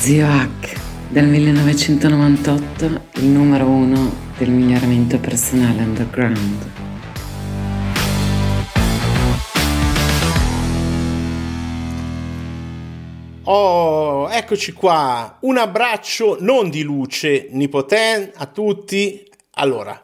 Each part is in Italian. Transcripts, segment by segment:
Zio Hack, dal 1998 il numero uno del miglioramento personale underground. Oh, eccoci qua. Un abbraccio non di luce, Nipoten, a tutti. Allora,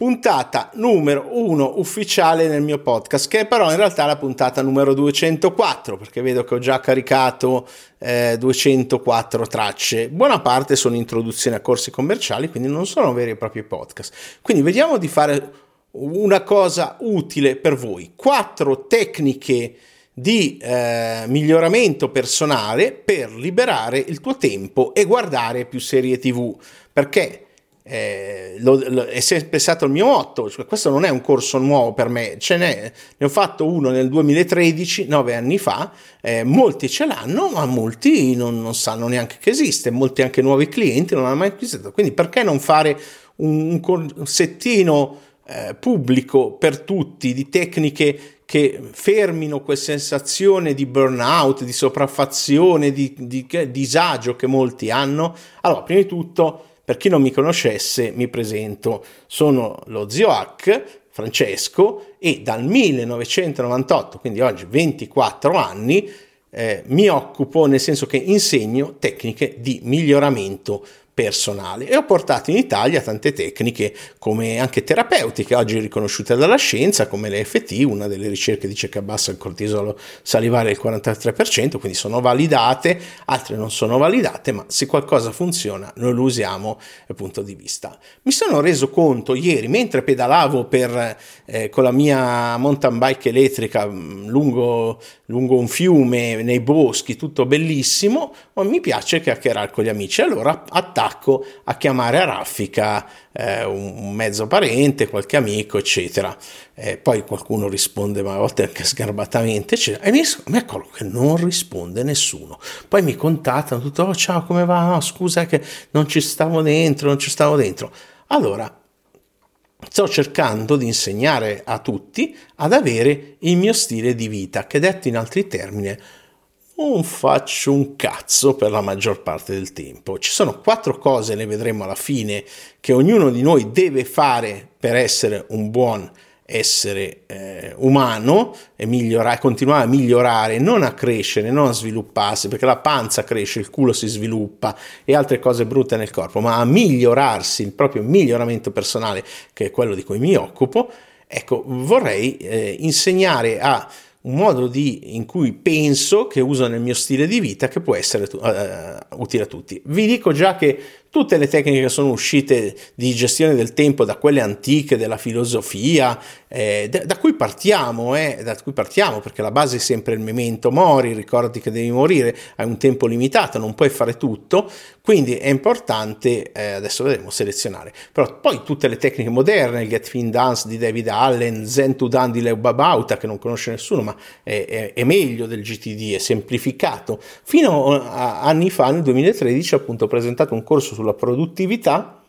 puntata numero uno ufficiale nel mio podcast, che è però in realtà la puntata numero 204, perché vedo che ho già caricato eh, 204 tracce. Buona parte sono introduzioni a corsi commerciali, quindi non sono veri e propri podcast. Quindi vediamo di fare una cosa utile per voi. Quattro tecniche di eh, miglioramento personale per liberare il tuo tempo e guardare più serie tv perché eh, lo, lo, è sempre stato il mio motto, cioè, questo non è un corso nuovo per me, ce n'è, ne ho fatto uno nel 2013, nove anni fa, eh, molti ce l'hanno, ma molti non, non, sanno neanche che esiste, molti anche nuovi clienti non hanno mai acquisito, quindi perché non fare un, un corsettino eh, pubblico per tutti di tecniche che fermino quella sensazione di burnout, di sopraffazione, di, di, di disagio che molti hanno? Allora, prima di tutto per chi non mi conoscesse, mi presento, sono lo zio Hack, Francesco, e dal 1998, quindi oggi 24 anni, eh, mi occupo, nel senso che insegno tecniche di miglioramento personale e ho portato in Italia tante tecniche come anche terapeutiche oggi riconosciute dalla scienza come l'EFT, una delle ricerche dice che abbassa il cortisolo salivare del 43%, quindi sono validate, altre non sono validate, ma se qualcosa funziona noi lo usiamo dal punto di vista. Mi sono reso conto ieri mentre pedalavo per, eh, con la mia mountain bike elettrica mm, lungo, lungo un fiume nei boschi, tutto bellissimo, ma mi piace chiacchierare con gli amici, allora attacco attacco a chiamare a raffica eh, un mezzo parente, qualche amico, eccetera. Eh, poi qualcuno risponde, ma a volte anche sgarbatamente, eccetera. E mi, mi accorgo che non risponde nessuno. Poi mi contattano, tutto, oh, ciao, come va? No, scusa che non ci stavo dentro, non ci stavo dentro. Allora, sto cercando di insegnare a tutti ad avere il mio stile di vita, che detto in altri termini non faccio un cazzo per la maggior parte del tempo. Ci sono quattro cose, le vedremo alla fine, che ognuno di noi deve fare per essere un buon essere eh, umano e migliorare, continuare a migliorare, non a crescere, non a svilupparsi, perché la panza cresce, il culo si sviluppa e altre cose brutte nel corpo, ma a migliorarsi, il proprio miglioramento personale, che è quello di cui mi occupo, ecco, vorrei eh, insegnare a un modo di, in cui penso, che uso nel mio stile di vita, che può essere uh, utile a tutti. Vi dico già che tutte le tecniche che sono uscite di gestione del tempo da quelle antiche della filosofia, eh, da, da, cui partiamo, eh, da cui partiamo, perché la base è sempre il memento mori, ricordi che devi morire, hai un tempo limitato, non puoi fare tutto, quindi è importante, eh, adesso vedremo, selezionare. Però poi tutte le tecniche moderne, il Get Fin Dance di David Allen, Zen to Dan di Leo Babauta, che non conosce nessuno, ma è, è, è meglio del GTD, è semplificato. Fino a anni fa, nel 2013, appunto, ho presentato un corso sulla produttività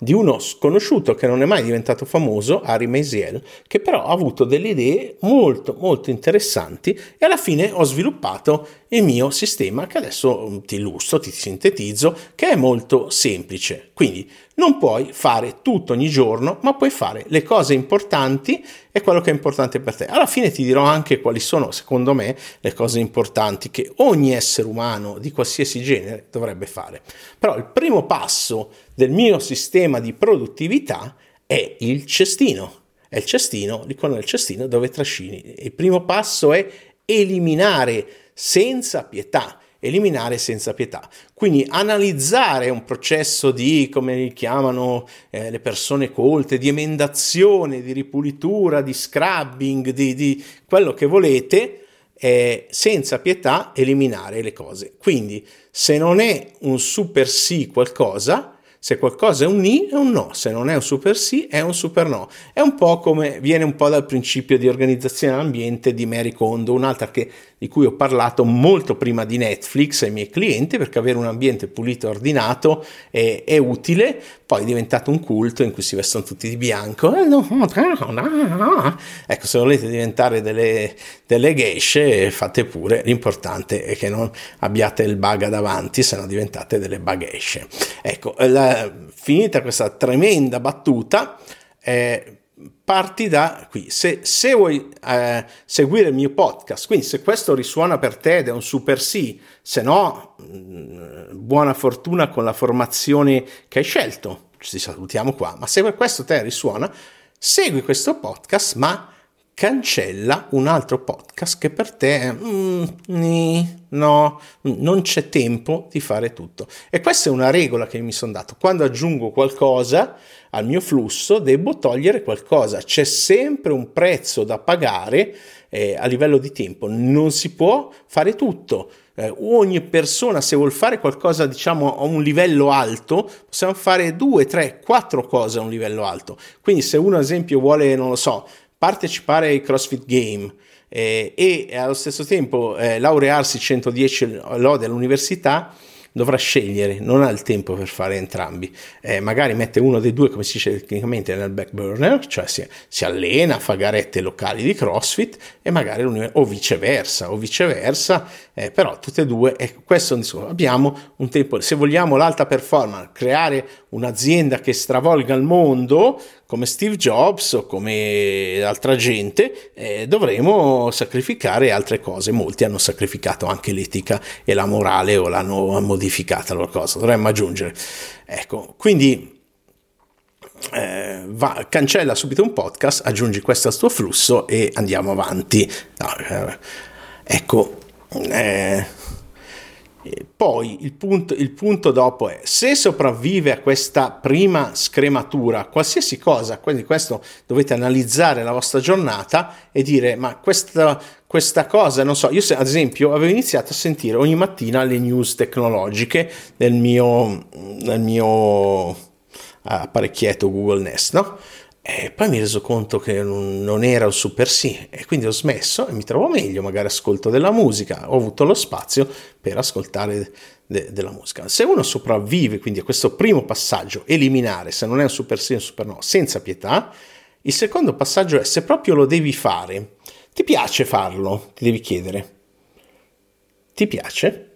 di uno sconosciuto che non è mai diventato famoso, Harry Maisiel, che però ha avuto delle idee molto molto interessanti e alla fine ho sviluppato il mio sistema che adesso mm, ti illustro, ti sintetizzo, che è molto semplice. Quindi non puoi fare tutto ogni giorno, ma puoi fare le cose importanti e quello che è importante per te. Alla fine ti dirò anche quali sono, secondo me, le cose importanti che ogni essere umano di qualsiasi genere dovrebbe fare. Però il primo passo del mio sistema di produttività è il cestino. È il cestino, dicono il cestino dove trascini. Il primo passo è eliminare senza pietà eliminare senza pietà. Quindi analizzare un processo di, come li chiamano eh, le persone colte, di emendazione, di ripulitura, di scrubbing, di, di quello che volete, eh, senza pietà eliminare le cose. Quindi se non è un super sì qualcosa, Se qualcosa è un ni, è un no, se non è un super sì, è un super no. È un po' come viene un po' dal principio di organizzazione dell'ambiente di Mary Kondo, un'altra che, di cui ho parlato molto prima di Netflix ai miei clienti, perché avere un ambiente pulito e ordinato è, è utile, poi è diventato un culto in cui si vestono tutti di bianco. Ecco, se volete diventare delle, delle geishe, fate pure, l'importante è che non abbiate il baga davanti, se no diventate delle bagesce. Ecco, la, finita questa tremenda battuta, eh, parti da qui. Se, se vuoi eh, seguire il mio podcast, quindi se questo risuona per te ed è un super sì, se no, mh, mm, buona fortuna con la formazione che hai scelto. Ci salutiamo qua. Ma se questo te risuona, segui questo podcast, ma cancella un altro podcast che per te mm, no, non c'è tempo di fare tutto. E questa è una regola che mi sono dato. Quando aggiungo qualcosa al mio flusso, devo togliere qualcosa. C'è sempre un prezzo da pagare eh, a livello di tempo. Non si può fare tutto. Eh, ogni persona, se vuol fare qualcosa, diciamo, a un livello alto, possiamo fare due, tre, quattro cose a un livello alto. Quindi, se uno, ad esempio, vuole, non lo so, partecipare ai CrossFit Game eh, e allo stesso tempo eh, laurearsi 110 lode all'università, dovrà scegliere, non ha il tempo per fare entrambi. Eh, magari mette uno dei due, come si dice tecnicamente, nel back burner, cioè si, si allena, fa garette locali di CrossFit e magari o viceversa, o viceversa, eh, però tutte e due, e questo insomma, abbiamo un tempo, se vogliamo l'alta performance, creare un'azienda che stravolga il mondo, come Steve Jobs o come altra gente, eh, dovremo sacrificare altre cose. Molti hanno sacrificato anche l'etica e la morale o l'hanno modificata la cosa, dovremmo aggiungere. Ecco, quindi eh, va, cancella subito un podcast, aggiungi questo al tuo flusso e andiamo avanti. No, eh, ecco, eh, poi il punto, il punto, dopo è se sopravvive a questa prima scrematura, qualsiasi cosa, quindi questo dovete analizzare la vostra giornata e dire ma questa, questa cosa, non so, io ad esempio avevo iniziato a sentire ogni mattina le news tecnologiche nel mio, nel mio apparecchietto Google Nest, no? E poi mi reso conto che non era un super sì e quindi ho smesso e mi trovo meglio, magari ascolto della musica, ho avuto lo spazio per ascoltare de- della musica. Se uno sopravvive quindi a questo primo passaggio, eliminare se non è un super sì o un super no, senza pietà, il secondo passaggio è se proprio lo devi fare, ti piace farlo? Ti devi chiedere. Ti piace?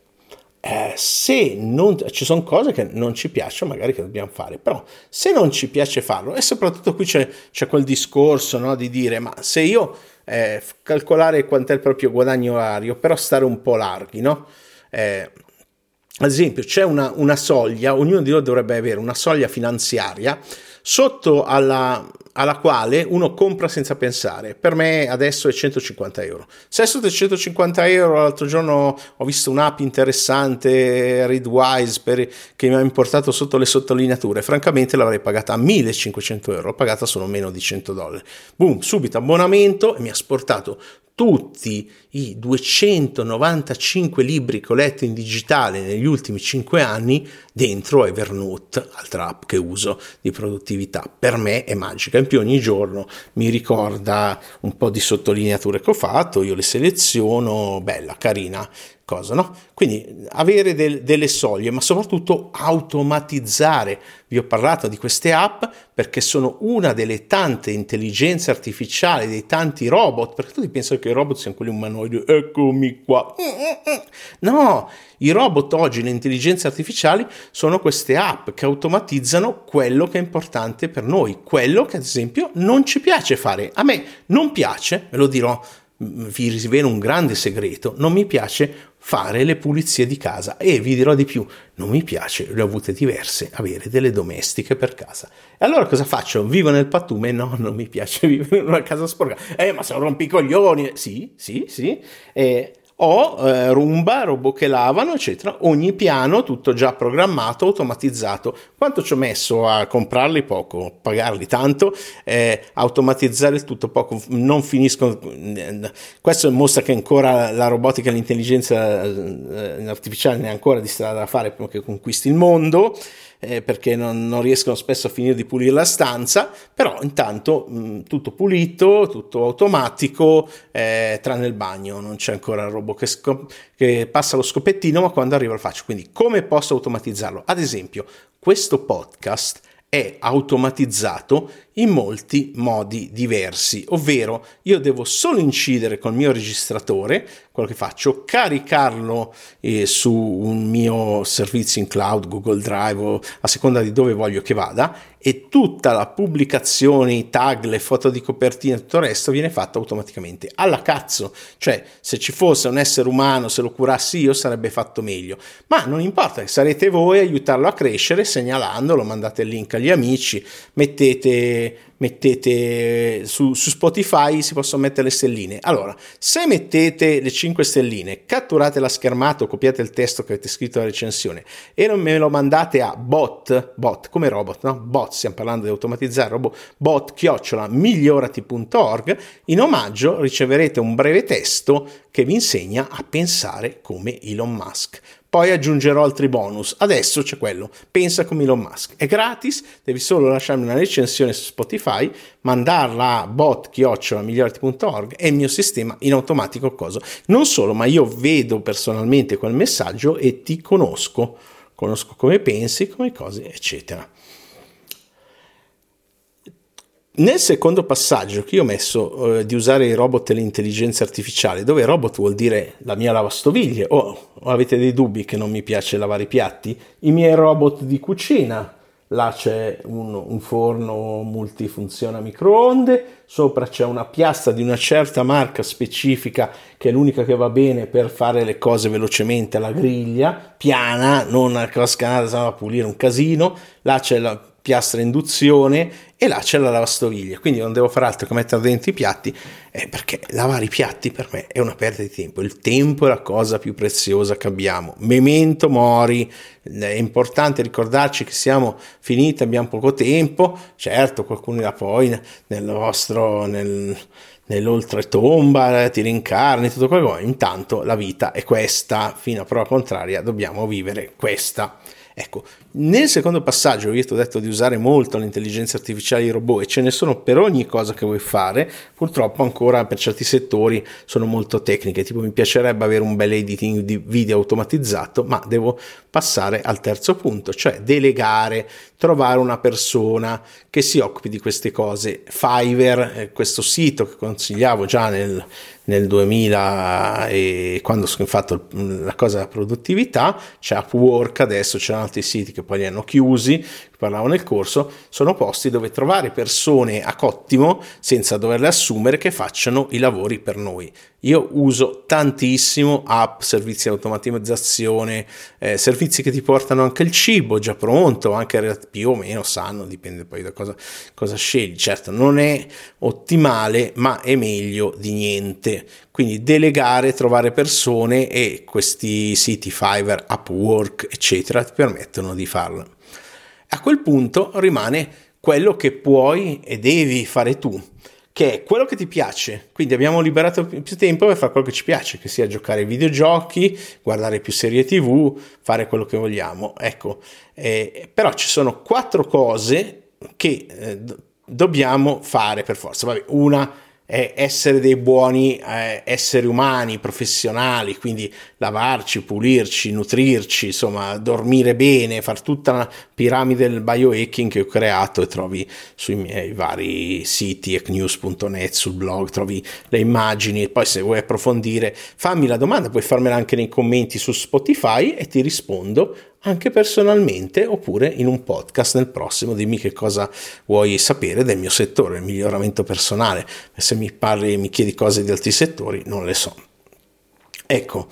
Eh, se non ci sono cose che non ci piacciono, magari che dobbiamo fare, però se non ci piace farlo, e soprattutto qui c'è, c'è quel discorso no, di dire: ma se io eh, calcolare quant'è il proprio guadagno orario, però stare un po' larghi, no? Eh, ad esempio, c'è una, una soglia, ognuno di noi dovrebbe avere una soglia finanziaria sotto alla, alla quale uno compra senza pensare. Per me adesso è 150 euro. Se è sotto 150 euro, l'altro giorno ho visto un'app interessante, Readwise, per, che mi ha importato sotto le sottolineature. Francamente l'avrei pagata a 1500 euro, l'ho pagata solo meno di 100 dollari. Boom, subito abbonamento e mi ha sportato tutti i 295 libri che ho letto in digitale negli ultimi 5 anni dentro Evernote, altra app che uso di produttività. Per me è magica, in più ogni giorno mi ricorda un po' di sottolineature che ho fatto, io le seleziono, bella, carina cosa, no? Quindi avere del, delle soglie, ma soprattutto automatizzare. Vi ho parlato di queste app perché sono una delle tante intelligenze artificiali, dei tanti robot, perché tutti pensano che i robot siano quelli umanoidi, eccomi qua. No, i robot oggi, le intelligenze artificiali, sono queste app che automatizzano quello che è importante per noi, quello che ad esempio non ci piace fare. A me non piace, ve lo dirò vi rivelo un grande segreto, non mi piace fare le pulizie di casa e vi dirò di più, non mi piace, le ho avute diverse, avere delle domestiche per casa. E allora cosa faccio? Vivo nel pattume? No, non mi piace vivere in una casa sporca. Eh, ma sono rompicoglioni! Sì, sì, sì. Eh, o eh, Roomba, robot che lavano, eccetera. Ogni piano tutto già programmato, automatizzato. Quanto ci ho messo a comprarli? Poco, pagarli tanto, eh, automatizzare tutto poco. Non finisco. Questo mostra che ancora la robotica e l'intelligenza eh, artificiale ne ha ancora di strada da fare prima che conquisti il mondo. Eh, perché non, non, riescono spesso a finire di pulire la stanza, però intanto mh, tutto pulito, tutto automatico, eh, tranne il bagno, non c'è ancora il robot che, scop- che passa lo scopettino, ma quando arriva lo faccio. Quindi come posso automatizzarlo? Ad esempio, questo podcast è automatizzato in molti modi diversi, ovvero io devo solo incidere col mio registratore, quello che faccio, caricarlo eh, su un mio servizio in cloud, Google Drive o a seconda di dove voglio che vada e tutta la pubblicazione, i tag, le foto di copertina e tutto il resto viene fatto automaticamente. Alla cazzo, cioè se ci fosse un essere umano, se lo curassi io sarebbe fatto meglio, ma non importa, sarete voi a aiutarlo a crescere segnalandolo, mandate il link agli amici, mettete mettete su, su, Spotify si possono mettere le stelline. Allora, se mettete le 5 stelline, catturate la schermata o copiate il testo che avete scritto nella recensione e non me lo mandate a bot, bot come robot, no? Bot, stiamo parlando di automatizzare robot, bot chiocciola migliorati.org, in omaggio riceverete un breve testo che vi insegna a pensare come Elon Musk poi aggiungerò altri bonus. Adesso c'è quello, pensa come Elon Musk. È gratis, devi solo lasciarmi una recensione su Spotify, mandarla a bot-migliorati.org e il mio sistema in automatico cosa. Non solo, ma io vedo personalmente quel messaggio e ti conosco. Conosco come pensi, come cose, eccetera. Nel secondo passaggio che io ho messo eh, di usare i robot e l'intelligenza artificiale, dove robot vuol dire la mia lavastoviglie, o oh, avete dei dubbi che non mi piace lavare i piatti? I miei robot di cucina, là c'è un, un forno multifunzione a microonde, sopra c'è una piastra di una certa marca specifica che è l'unica che va bene per fare le cose velocemente alla griglia, piana, non a cascata, a pulire un casino, là c'è la piastra induzione e là c'è la lavastoviglie, quindi non devo fare altro che mettere dentro i piatti, eh, perché lavare i piatti per me è una perdita di tempo, il tempo è la cosa più preziosa che abbiamo, memento mori, è importante ricordarci che siamo finiti, abbiamo poco tempo, certo qualcuno dirà poi nel vostro, nel, nell'oltretomba, ti rincarni, tutto quello, intanto la vita è questa, fino a prova contraria dobbiamo vivere questa. Ecco, nel secondo passaggio io ti ho detto di usare molto l'intelligenza artificiale e i robot e ce ne sono per ogni cosa che vuoi fare, purtroppo ancora per certi settori sono molto tecniche, tipo mi piacerebbe avere un bel editing di video automatizzato, ma devo passare al terzo punto, cioè delegare, trovare una persona che si occupi di queste cose. Fiverr, eh, questo sito che consigliavo già nel, nel 2000 e quando ho fatto la cosa della produttività, c'è Upwork adesso, c'erano altri siti che poi li hanno chiusi, parlavo nel corso, sono posti dove trovare persone a cottimo senza doverle assumere che facciano i lavori per noi. Io uso tantissimo app, servizi di automatizzazione, eh, servizi che ti portano anche il cibo già pronto, anche più o meno sanno, dipende poi da cosa, cosa scegli. Certo, non è ottimale, ma è meglio di niente. Quindi delegare, trovare persone e questi siti Fiverr, Upwork, eccetera, ti permettono di farlo. A quel punto rimane quello che puoi e devi fare tu, che è quello che ti piace. Quindi abbiamo liberato più tempo per fare quello che ci piace, che sia giocare ai videogiochi, guardare più serie TV, fare quello che vogliamo. Ecco, eh, però ci sono quattro cose che eh, dobbiamo fare per forza. Vabbè, una è essere dei buoni eh, esseri umani, professionali, quindi lavarci, pulirci, nutrirci, insomma, dormire bene, fare tutta una piramide del biohacking che ho creato e trovi sui miei vari siti, ecnews.net, sul blog, trovi le immagini. E poi se vuoi approfondire fammi la domanda, puoi farmela anche nei commenti su Spotify e ti rispondo anche personalmente oppure in un podcast nel prossimo. Dimmi che cosa vuoi sapere del mio settore, il miglioramento personale. Se mi parli e mi chiedi cose di altri settori, non le so. Ecco,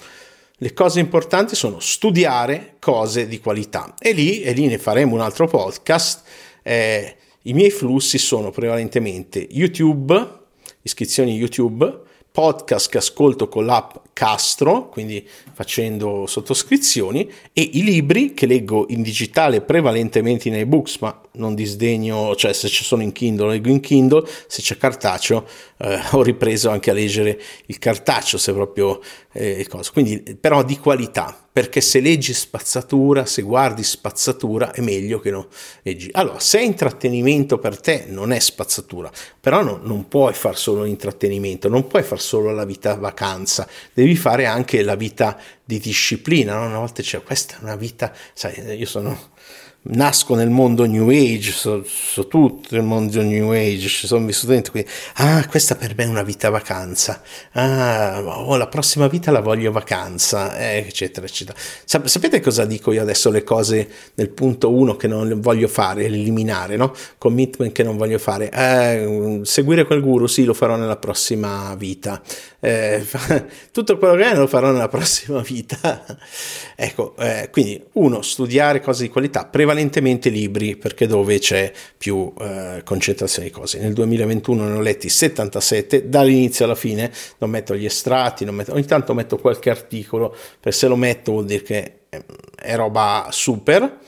le cose importanti sono studiare cose di qualità e lì, e lì ne faremo un altro podcast. Eh, I miei flussi sono prevalentemente YouTube, iscrizioni YouTube, podcast che ascolto con l'app incastro, quindi facendo sottoscrizioni, e i libri che leggo in digitale prevalentemente in ebooks, ma non disdegno, cioè se ci sono in Kindle, leggo in Kindle, se c'è cartaceo, eh, ho ripreso anche a leggere il cartaceo, se proprio eh, cosa. Quindi, però di qualità, perché se leggi spazzatura, se guardi spazzatura, è meglio che non leggi. Allora, se intrattenimento per te, non è spazzatura, però no, non puoi fare solo intrattenimento, non puoi fare solo la vita vacanza, devi fare anche la vita di disciplina. No? Una volta c'è questa è una vita, sai, io sono nasco nel mondo New Age, so, so tutto il mondo New Age, ci sono vissuto dentro, quindi, ah, questa per me è una vita vacanza, ah, oh, la prossima vita la voglio vacanza, eh, eccetera, eccetera. Sap- sapete cosa dico io adesso, le cose nel punto 1 che non voglio fare, eliminare, no? Commitment che non voglio fare, eh, seguire quel guru, sì, lo farò nella prossima vita, eh, tutto quello che è lo farò nella prossima vita. ecco, eh, quindi uno, studiare cose di qualità, prevalentemente libri, perché dove c'è più eh, concentrazione di cose. Nel 2021 ne ho letti 77, dall'inizio alla fine non metto gli estratti, metto, ogni tanto metto qualche articolo, per se lo metto vuol dire che è roba super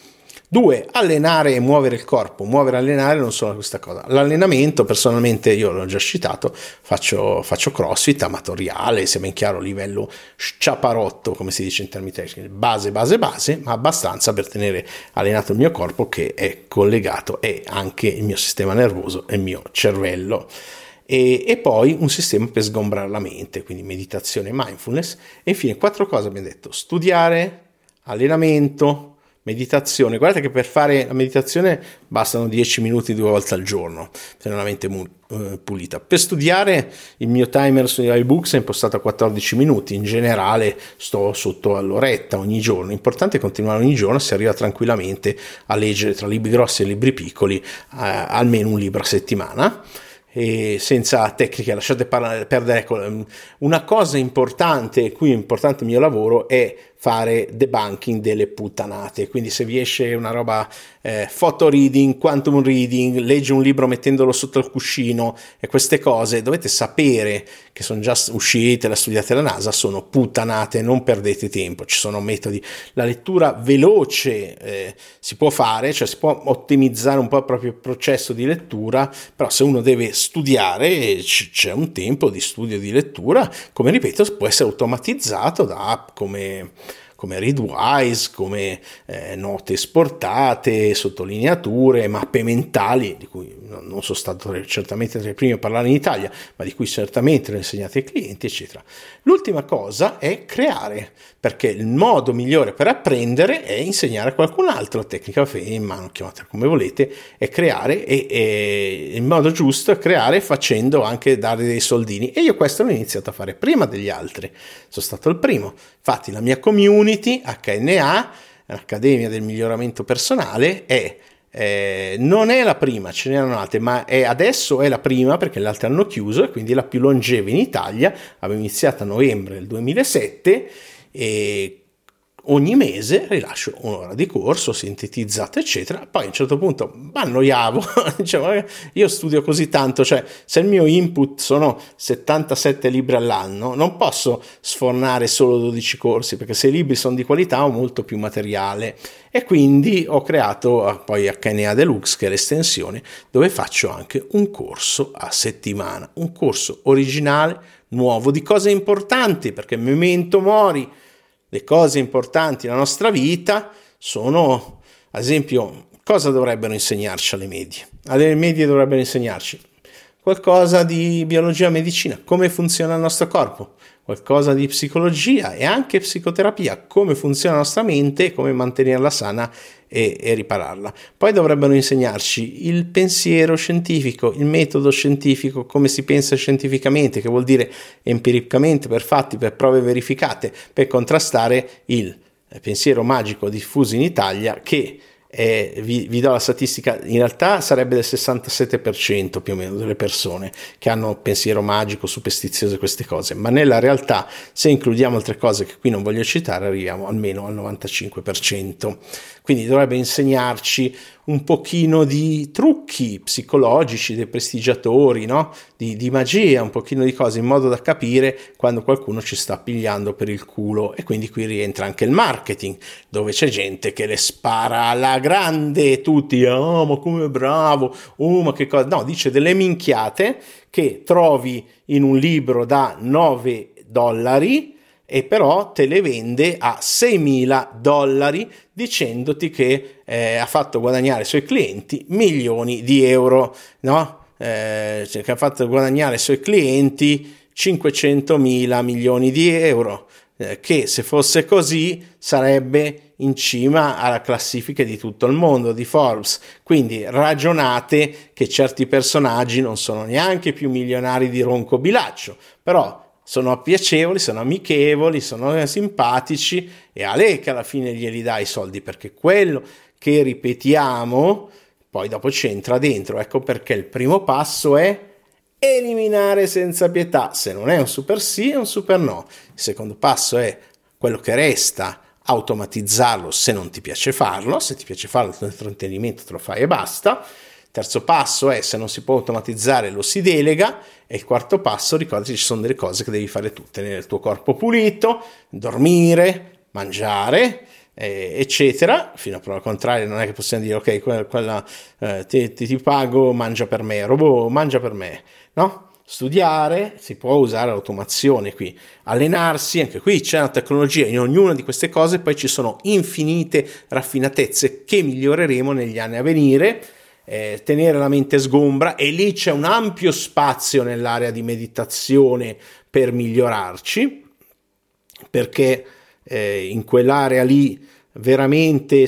Due, allenare e muovere il corpo. Muovere e allenare non sono questa cosa. L'allenamento, personalmente, io l'ho già citato, faccio, faccio crossfit amatoriale, sia ben chiaro, livello sciaparotto, come si dice in termini tecnici, base, base, base, ma abbastanza per tenere allenato il mio corpo che è collegato e anche il mio sistema nervoso e il mio cervello. E, e, poi un sistema per sgombrare la mente, quindi meditazione e mindfulness. E infine quattro cose abbiamo detto, studiare, allenamento, Meditazione, guardate che per fare la meditazione bastano 10 minuti due volte al giorno, per una mente mu- uh, pulita. Per studiare il mio timer sui iBooks è impostato a 14 minuti, in generale sto sotto all'oretta ogni giorno. L'importante è continuare ogni giorno, si arriva tranquillamente a leggere tra libri grossi e libri piccoli uh, almeno un libro a settimana e senza tecniche, lasciate perdere. Ecco, una cosa importante, qui è importante il mio lavoro, è fare debunking delle puttanate. Quindi se vi esce una roba eh, photo reading, quantum reading, leggi un libro mettendolo sotto il cuscino e queste cose, dovete sapere che sono già uscite, la studiate la NASA, sono puttanate, non perdete tempo, ci sono metodi. La lettura veloce eh, si può fare, cioè si può ottimizzare un po' il proprio processo di lettura, però se uno deve studiare c'è un tempo di studio di lettura, come ripeto, può essere automatizzato da app come come Readwise, come eh, note esportate, sottolineature, mappe mentali, di cui non sono stato certamente tra i primi a parlare in Italia, ma di cui certamente lo insegnate ai clienti, eccetera. L'ultima cosa è creare, perché il modo migliore per apprendere è insegnare a qualcun altro, tecnica in mano, chiamatela come volete, è creare e, e il modo giusto è creare facendo anche dare dei soldini. E io questo l'ho iniziato a fare prima degli altri, sono stato il primo. Infatti la mia community Community, HNA, l'Accademia del Miglioramento Personale, è eh, non è la prima, ce n'erano altre, ma è, adesso è la prima perché le altre hanno chiuso e quindi è la più longeva in Italia. Abbiamo iniziato a novembre del 2007 e ogni mese rilascio un'ora di corso sintetizzato eccetera. Poi a un certo punto mi annoiavo cioè, io studio così tanto cioè se il mio input sono 77 libri all'anno non posso sfornare solo 12 corsi perché se i libri sono di qualità ho molto più materiale. E quindi ho creato ah, poi HNA Deluxe che è l'estensione dove faccio anche un corso a settimana un corso originale nuovo di cose importanti perché Memento Mori le cose importanti nella nostra vita sono, ad esempio, cosa dovrebbero insegnarci alle medie? Alle medie dovrebbero insegnarci qualcosa di biologia e medicina, come funziona il nostro corpo, qualcosa di psicologia e anche psicoterapia, come funziona la nostra mente come mantenerla sana e, e, ripararla. Poi dovrebbero insegnarci il pensiero scientifico, il metodo scientifico, come si pensa scientificamente, che vuol dire empiricamente, per fatti, per prove verificate, per contrastare il pensiero magico diffuso in Italia che eh, vi, vi, do la statistica, in realtà sarebbe del 67% più o meno delle persone che hanno pensiero magico, superstizioso queste cose, ma nella realtà se includiamo altre cose che qui non voglio citare arriviamo almeno al 95%. Quindi dovrebbe insegnarci un pochino di trucchi psicologici dei prestigiatori, no? di, di, magia, un pochino di cose in modo da capire quando qualcuno ci sta pigliando per il culo e quindi qui rientra anche il marketing dove c'è gente che le spara alla grande tutti, oh ma come bravo, oh ma che cosa, no dice delle minchiate che trovi in un libro da 9 dollari e però te le vende a 6.000 dollari dicendoti che eh, ha fatto guadagnare ai suoi clienti milioni di euro, no? Eh, cioè che ha fatto guadagnare ai suoi clienti 500.000 milioni di euro, eh, che se fosse così sarebbe in cima alla classifica di tutto il mondo di Forbes. Quindi ragionate che certi personaggi non sono neanche più milionari di ronco bilaccio, però sono piacevoli, sono amichevoli, sono simpatici e a lei che alla fine glieli dai i soldi perché quello che ripetiamo poi dopo c'entra dentro. Ecco perché il primo passo è eliminare senza pietà. Se non è un super sì, è un super no. Il secondo passo è quello che resta automatizzarlo se non ti piace farlo, se ti piace farlo il tuo intrattenimento te lo fai e basta. Terzo passo è se non si può automatizzare lo si delega. E il quarto passo ricordati ci sono delle cose che devi fare tutte nel tuo corpo pulito, dormire, mangiare, eh, eccetera. Fino a prova contraria non è che possiamo dire ok, quella, quella eh, ti, ti, ti, pago, mangia per me, robot, mangia per me, no? Studiare, si può usare l'automazione qui, allenarsi, anche qui c'è una tecnologia, in ognuna di queste cose poi ci sono infinite raffinatezze che miglioreremo negli anni a venire eh, tenere la mente sgombra e lì c'è un ampio spazio nell'area di meditazione per migliorarci, perché eh, in quell'area lì veramente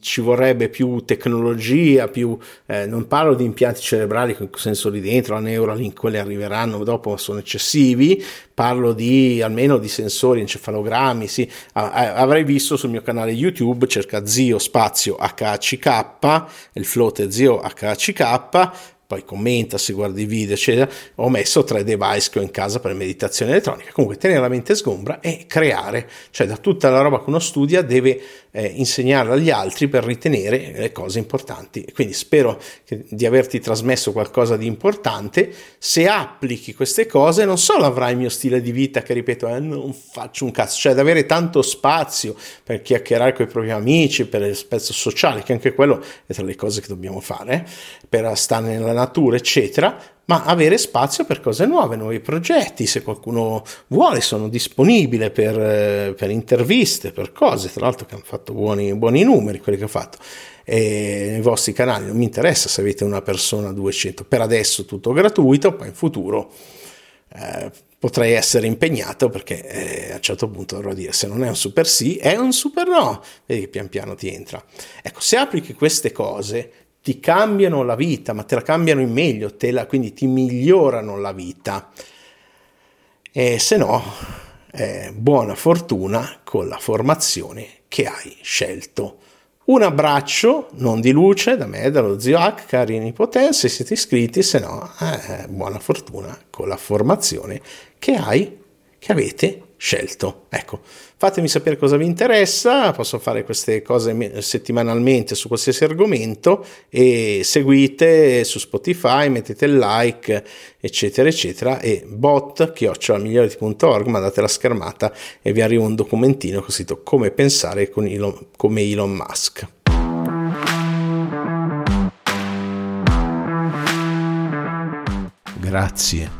ci vorrebbe più tecnologia, più, eh, non parlo di impianti cerebrali con sensori dentro, la Neuralink, quelli arriveranno dopo, sono eccessivi, parlo di almeno di sensori, encefalogrammi, sì. avrei visto sul mio canale YouTube, cerca zio spazio HCK, il float è zio HCK, poi commenta se guardi i video, eccetera. Ho messo tre device che ho in casa per meditazione elettronica. Comunque, tenere la mente sgombra e creare, cioè da tutta la roba che uno studia deve eh, insegnarla agli altri per ritenere le cose importanti. Quindi spero che, di averti trasmesso qualcosa di importante. Se applichi queste cose, non solo avrai il mio stile di vita, che ripeto, eh, non faccio un cazzo, cioè ad avere tanto spazio per chiacchierare con i propri amici, per l'aspetto sociale, che anche quello è tra le cose che dobbiamo fare, per stare nella natura, eccetera, ma avere spazio per cose nuove, nuovi progetti, se qualcuno vuole sono disponibile per, eh, per interviste, per cose, tra l'altro che hanno fatto buoni, buoni numeri quelli che ho fatto. E nei vostri canali non mi interessa se avete una persona 200, per adesso tutto gratuito, poi in futuro eh, potrei essere impegnato perché eh, a un certo punto dovrò dire se non è un super sì è un super no, vedi che pian piano ti entra. Ecco, se applichi queste cose ti cambiano la vita, ma te la cambiano in meglio, la, quindi ti migliorano la vita. E se no, eh, buona fortuna con la formazione che hai scelto. Un abbraccio, non di luce, da me, dallo zio H, cari nipotè, se siete iscritti, se no, eh, buona fortuna con la formazione che hai, che avete scelto. Ecco, fatemi sapere cosa vi interessa, posso fare queste cose settimanalmente su qualsiasi argomento e seguite su Spotify, mettete il like, eccetera, eccetera, e bot chiocciolamigliority.org, mandate la schermata e vi arriva un documentino così come pensare con Elon, come Elon Musk. Grazie